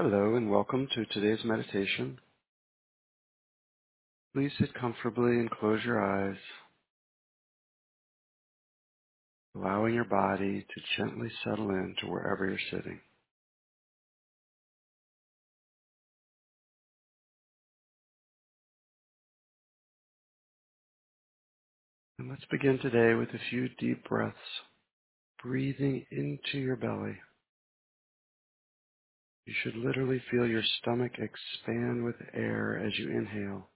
Hello, and welcome to today's meditation. Please sit comfortably and close your eyes, allowing your body to gently settle into wherever you're sitting. And let's begin today with a few deep breaths, breathing into your belly. You should literally feel your stomach expand with air as you inhale.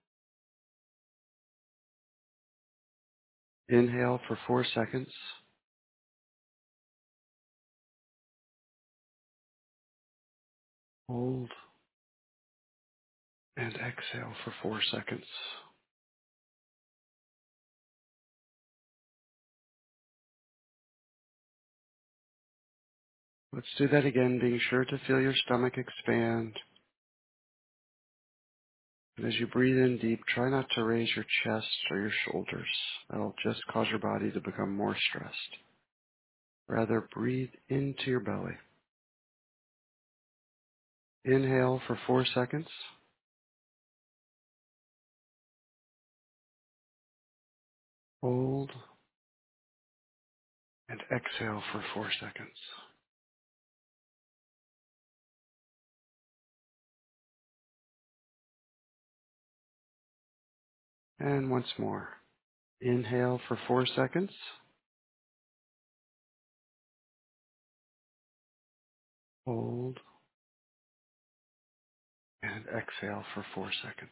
Inhale for four seconds. Hold and exhale for four seconds. Let's do that again, being sure to feel your stomach expand And as you breathe in deep, try not to raise your chest or your shoulders. That'll just cause your body to become more stressed. Rather, breathe into your belly. Inhale for four seconds. Hold. And exhale for four seconds. And once more. Inhale for four seconds. Hold. And exhale for four seconds.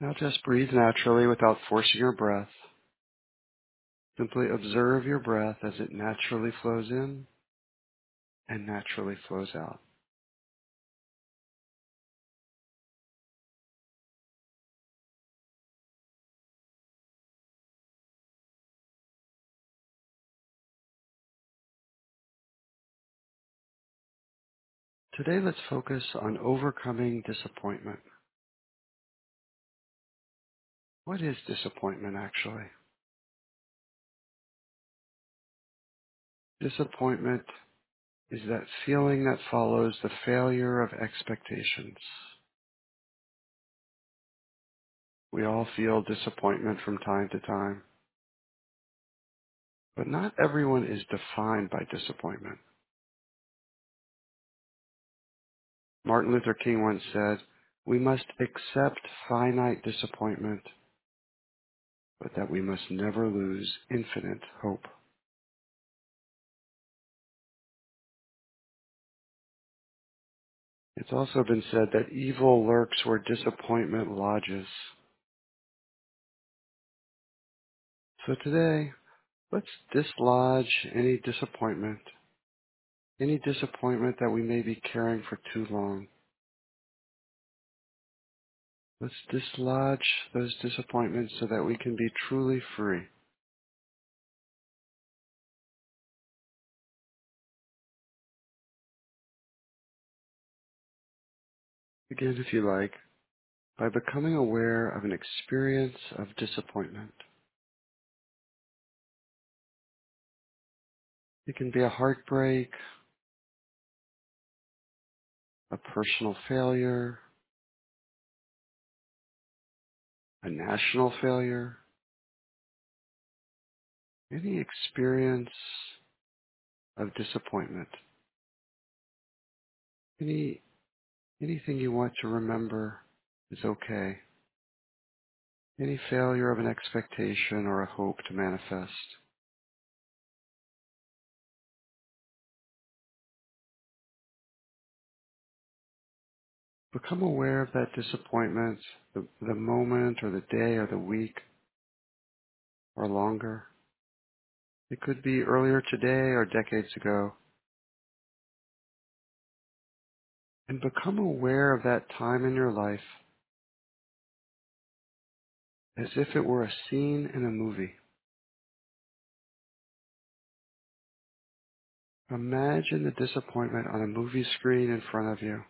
Now just breathe naturally without forcing your breath. Simply observe your breath as it naturally flows in and naturally flows out. Today, let's focus on overcoming disappointment. What is disappointment actually? Disappointment is that feeling that follows the failure of expectations. We all feel disappointment from time to time, but not everyone is defined by disappointment. Martin Luther King once said, we must accept finite disappointment, but that we must never lose infinite hope. It's also been said that evil lurks where disappointment lodges. So today, let's dislodge any disappointment, any disappointment that we may be carrying for too long. Let's dislodge those disappointments so that we can be truly free. Begin, if you like, by becoming aware of an experience of disappointment. It can be a heartbreak, a personal failure, a national failure, any experience of disappointment, any anything you want to remember is okay. Any failure of an expectation or a hope to manifest. Become aware of that disappointment, the, the moment or the day or the week or longer. It could be earlier today or decades ago. And become aware of that time in your life as if it were a scene in a movie. Imagine the disappointment on a movie screen in front of you.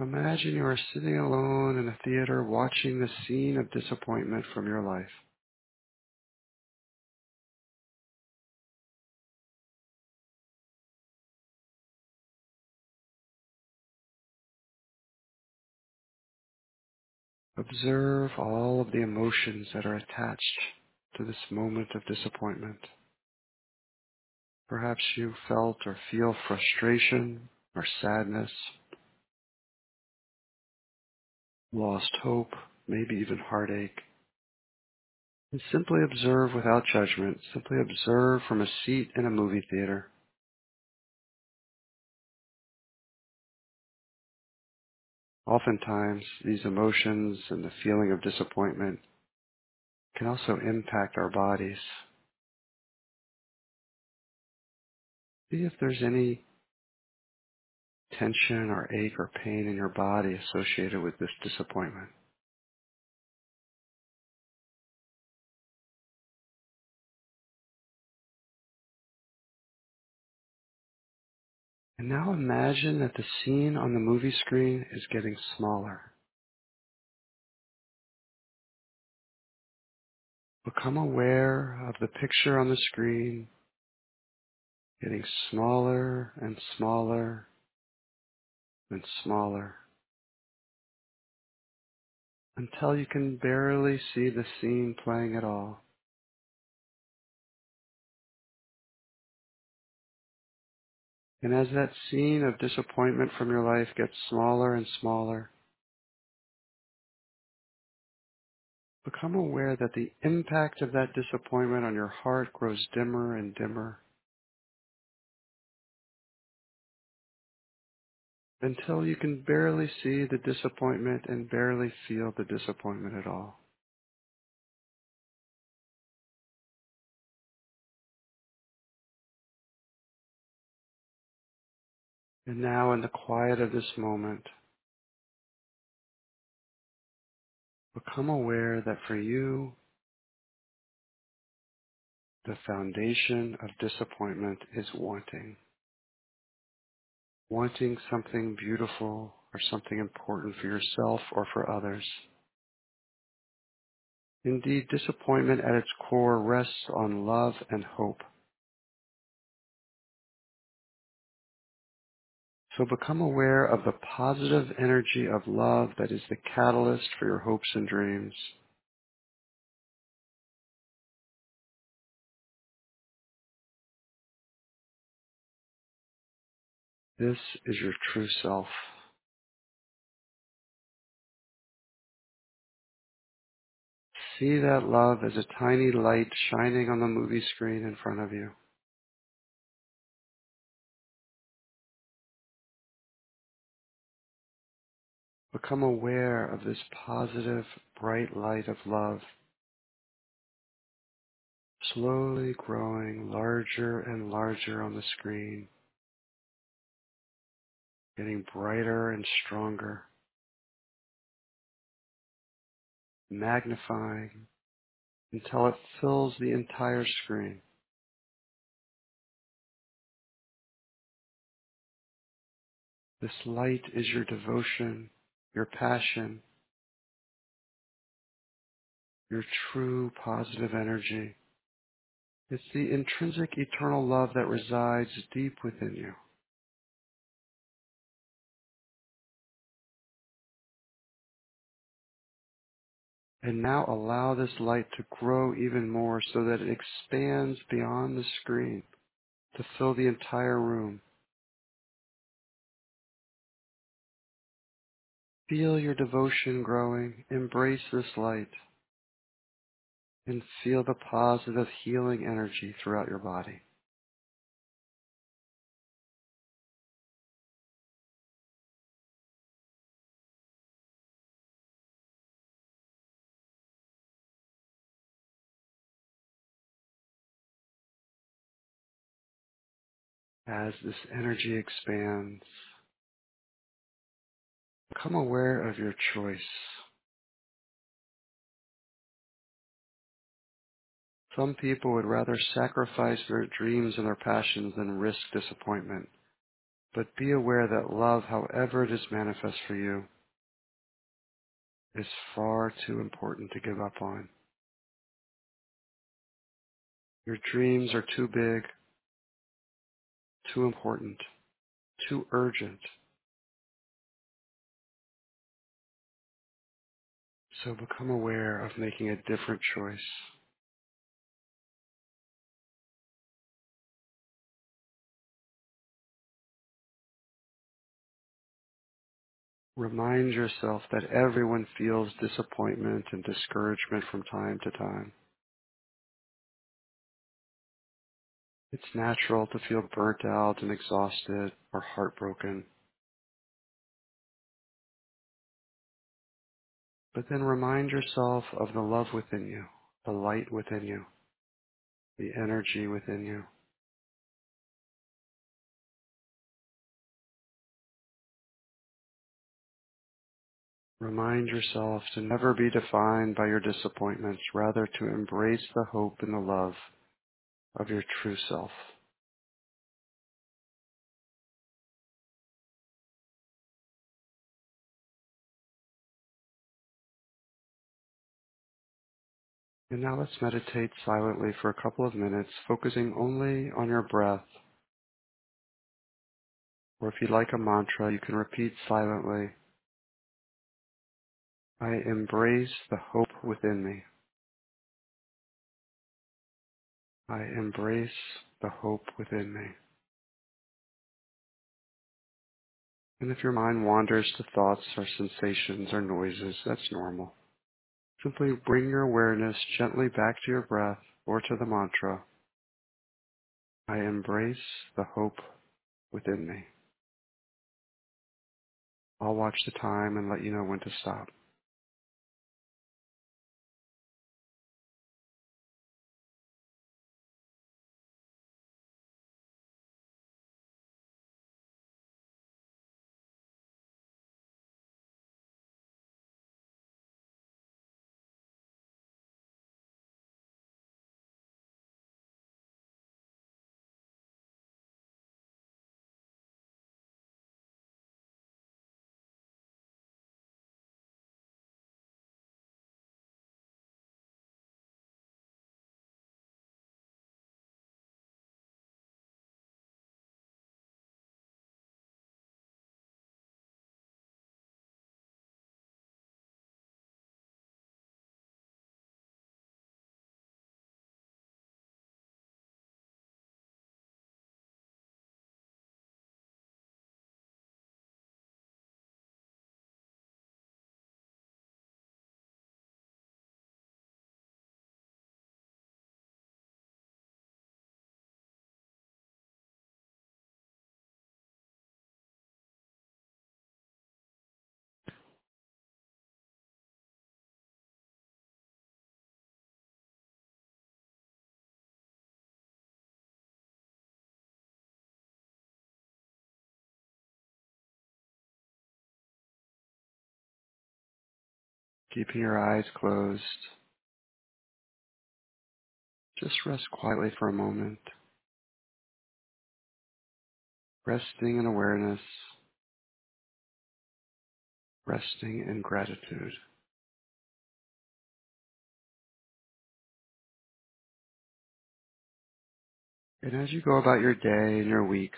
Imagine you are sitting alone in a theater watching the scene of disappointment from your life. Observe all of the emotions that are attached to this moment of disappointment. Perhaps you felt or feel frustration or sadness, lost hope, maybe even heartache. And simply observe without judgment. Simply observe from a seat in a movie theater. Oftentimes, these emotions and the feeling of disappointment can also impact our bodies. See if there's any tension or ache or pain in your body associated with this disappointment. And now imagine that the scene on the movie screen is getting smaller. Become aware of the picture on the screen getting smaller and smaller and smaller until you can barely see the scene playing at all. And as that scene of disappointment from your life gets smaller and smaller, become aware that the impact of that disappointment on your heart grows dimmer and dimmer until you can barely see the disappointment and barely feel the disappointment at all. And now in the quiet of this moment, become aware that for you, the foundation of disappointment is wanting. Wanting something beautiful or something important for yourself or for others. Indeed, disappointment at its core rests on love and hope. So become aware of the positive energy of love that is the catalyst for your hopes and dreams. This is your true self. See that love as a tiny light shining on the movie screen in front of you. Become aware of this positive, bright light of love slowly growing larger and larger on the screen, getting brighter and stronger, magnifying until it fills the entire screen. This light is your devotion, your passion, your true positive energy. It's the intrinsic eternal love that resides deep within you. And now allow this light to grow even more so that it expands beyond the screen to fill the entire room. Feel your devotion growing. Embrace this light and feel the positive healing energy throughout your body. As this energy expands, become aware of your choice. Some people would rather sacrifice their dreams and their passions than risk disappointment. But be aware that love, however it is manifest for you, is far too important to give up on. Your dreams are too big, too important, too urgent. So become aware of making a different choice. Remind yourself that everyone feels disappointment and discouragement from time to time. It's natural to feel burnt out and exhausted or heartbroken. But then remind yourself of the love within you, the light within you, the energy within you. Remind yourself to never be defined by your disappointments, rather to embrace the hope and the love of your true self. And now let's meditate silently for a couple of minutes, focusing only on your breath. Or if you'd like a mantra, you can repeat silently, I embrace the hope within me. I embrace the hope within me. And if your mind wanders to thoughts or sensations or noises, that's normal. Simply bring your awareness gently back to your breath or to the mantra, I embrace the hope within me. I'll watch the time and let you know when to stop. Keeping your eyes closed, just rest quietly for a moment, resting in awareness, resting in gratitude. And as you go about your day and your week,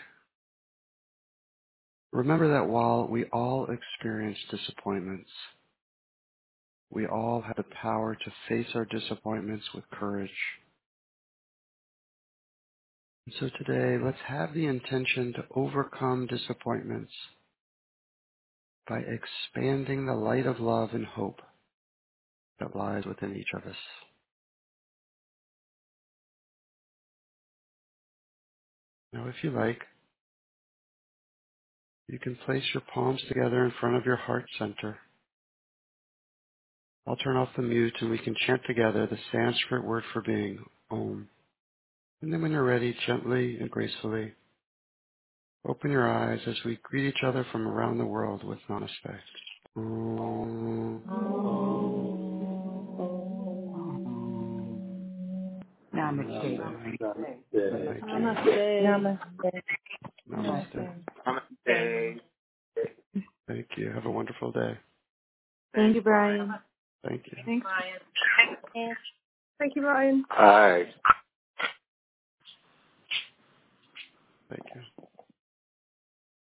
remember that while we all experience disappointments, we all have the power to face our disappointments with courage. And so today, let's have the intention to overcome disappointments by expanding the light of love and hope that lies within each of us. Now, if you like, you can place your palms together in front of your heart center. I'll turn off the mute and we can chant together the Sanskrit word for being, Om. And then when you're ready, gently and gracefully, open your eyes as we greet each other from around the world with namaste. Om. Namaste. Namaste. Namaste. Good night, dear. Namaste. Namaste. Namaste. Namaste. wonderful day. Thank you, Brian. Thank you. Thanks, Brian. Thank you, Brian. All right. Thank you.